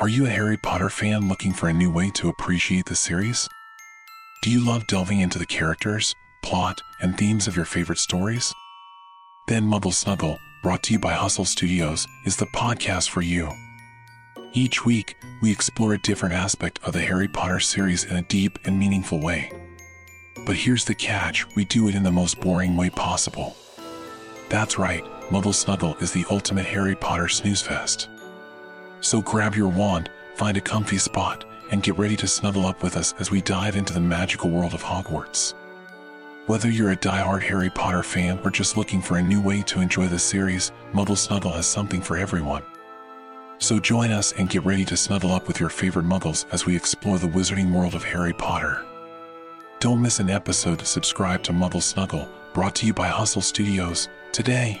Are you a Harry Potter fan looking for a new way to appreciate the series? Do you love delving into the characters, plot, and themes of your favorite stories? Then Muggle Snuggle, brought to you by Hustle Studios, is the podcast for you. Each week, we explore a different aspect of the Harry Potter series in a deep and meaningful way. But here's the catch we do it in the most boring way possible. That's right, Muggle Snuggle is the ultimate Harry Potter snooze fest. So grab your wand, find a comfy spot, and get ready to snuggle up with us as we dive into the magical world of Hogwarts. Whether you're a die-hard Harry Potter fan or just looking for a new way to enjoy the series, Muggle Snuggle has something for everyone. So join us and get ready to snuggle up with your favorite muggles as we explore the wizarding world of Harry Potter. Don't miss an episode. Subscribe to Muggle Snuggle, brought to you by Hustle Studios, today.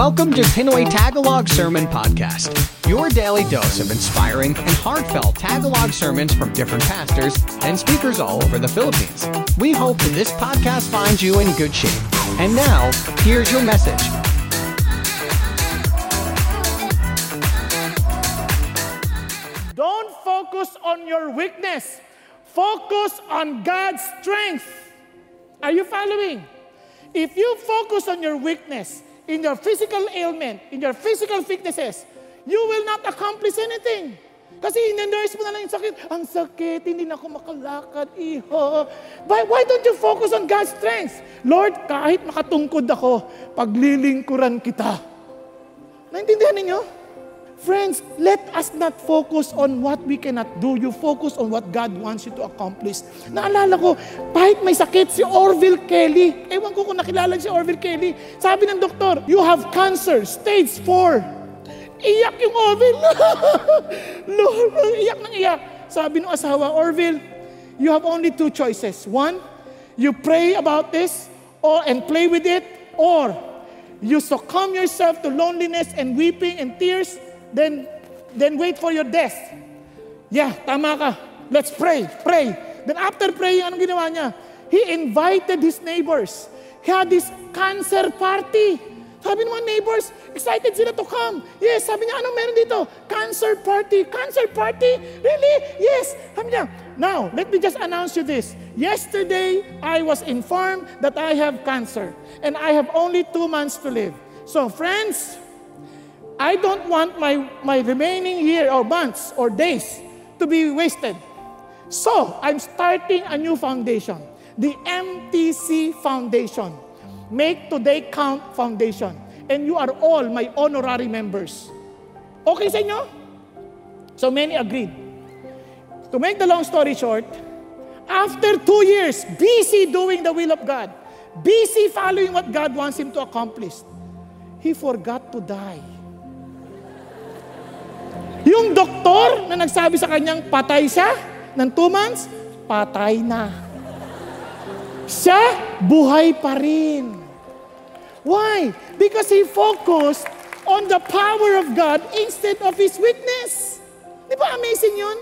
Welcome to Pinoy Tagalog Sermon Podcast, your daily dose of inspiring and heartfelt Tagalog sermons from different pastors and speakers all over the Philippines. We hope that this podcast finds you in good shape. And now, here's your message. Don't focus on your weakness. Focus on God's strength. Are you following? If you focus on your weakness, in your physical ailment, in your physical weaknesses, you will not accomplish anything. Kasi in-nurse mo na lang yung sakit. Ang sakit, hindi na ako makalakad, iho. But why don't you focus on God's strength? Lord, kahit makatungkod ako, paglilingkuran kita. Naintindihan ninyo? Friends, let us not focus on what we cannot do. You focus on what God wants you to accomplish. Naalala ko, kahit may sakit si Orville Kelly, ewan ko kung nakilala si Orville Kelly, sabi ng doktor, you have cancer, stage 4. Iyak yung Orville. Lord, iyak ng iyak. Sabi ng asawa, Orville, you have only two choices. One, you pray about this or and play with it, or you succumb yourself to loneliness and weeping and tears, then then wait for your death. Yeah, tama ka. Let's pray. Pray. Then after praying, anong ginawa niya? He invited his neighbors. He had this cancer party. Sabi ng mga neighbors, excited sila to come. Yes, sabi niya, anong meron dito? Cancer party. Cancer party? Really? Yes. Sabi niya, now, let me just announce you this. Yesterday, I was informed that I have cancer. And I have only two months to live. So, friends, I don't want my, my remaining year or months or days to be wasted. So, I'm starting a new foundation, the MTC Foundation. Make Today Count Foundation. And you are all my honorary members. Okay sa inyo? So many agreed. To make the long story short, after two years, busy doing the will of God, busy following what God wants him to accomplish, he forgot to die. Yung doktor na nagsabi sa kanyang patay siya, ng 2 months, patay na. Siya, buhay pa rin. Why? Because he focused on the power of God instead of his weakness. Di ba amazing yun?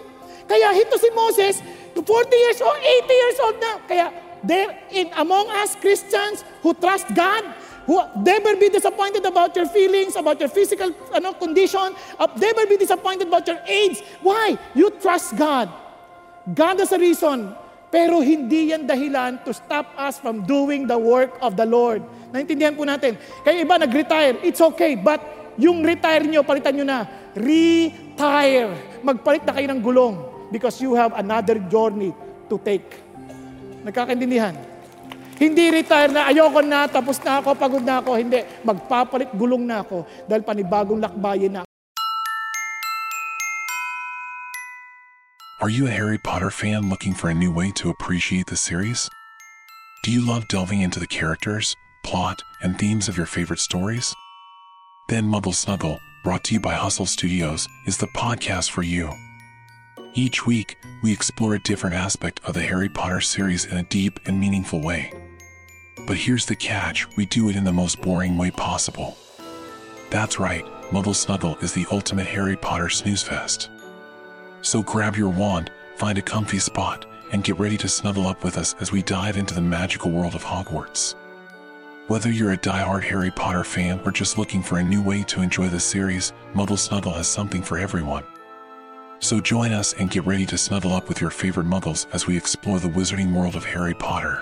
Kaya hito si Moses, 40 years old, 80 years old na. Kaya there in among us Christians who trust God, never be disappointed about your feelings, about your physical ano, condition, uh, never be disappointed about your age. Why? You trust God. God has a reason. Pero hindi yan dahilan to stop us from doing the work of the Lord. Naintindihan po natin. Kaya iba nag-retire, it's okay. But yung retire nyo, palitan nyo na. Retire. Magpalit na kayo ng gulong because you have another journey to take. Nagkakaintindihan? Hindi retire ah, na, ayoko na, tapos na ako, pagod na ako. Hindi, magpapalit gulong na ako dahil panibagong lakbayin na. Are you a Harry Potter fan looking for a new way to appreciate the series? Do you love delving into the characters, plot, and themes of your favorite stories? Then Muggle Snuggle, brought to you by Hustle Studios, is the podcast for you. Each week, we explore a different aspect of the Harry Potter series in a deep and meaningful way. But here's the catch we do it in the most boring way possible. That's right, Muggle Snuggle is the ultimate Harry Potter snooze fest. So grab your wand, find a comfy spot, and get ready to snuggle up with us as we dive into the magical world of Hogwarts. Whether you're a die-hard Harry Potter fan or just looking for a new way to enjoy the series, Muggle Snuggle has something for everyone. So join us and get ready to snuggle up with your favorite muggles as we explore the wizarding world of Harry Potter.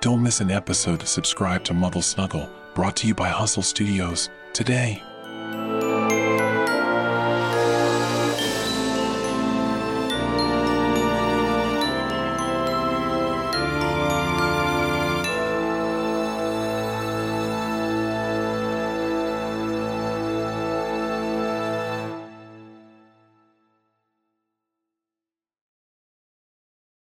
Don't miss an episode. Subscribe to Muggle Snuggle, brought to you by Hustle Studios, today.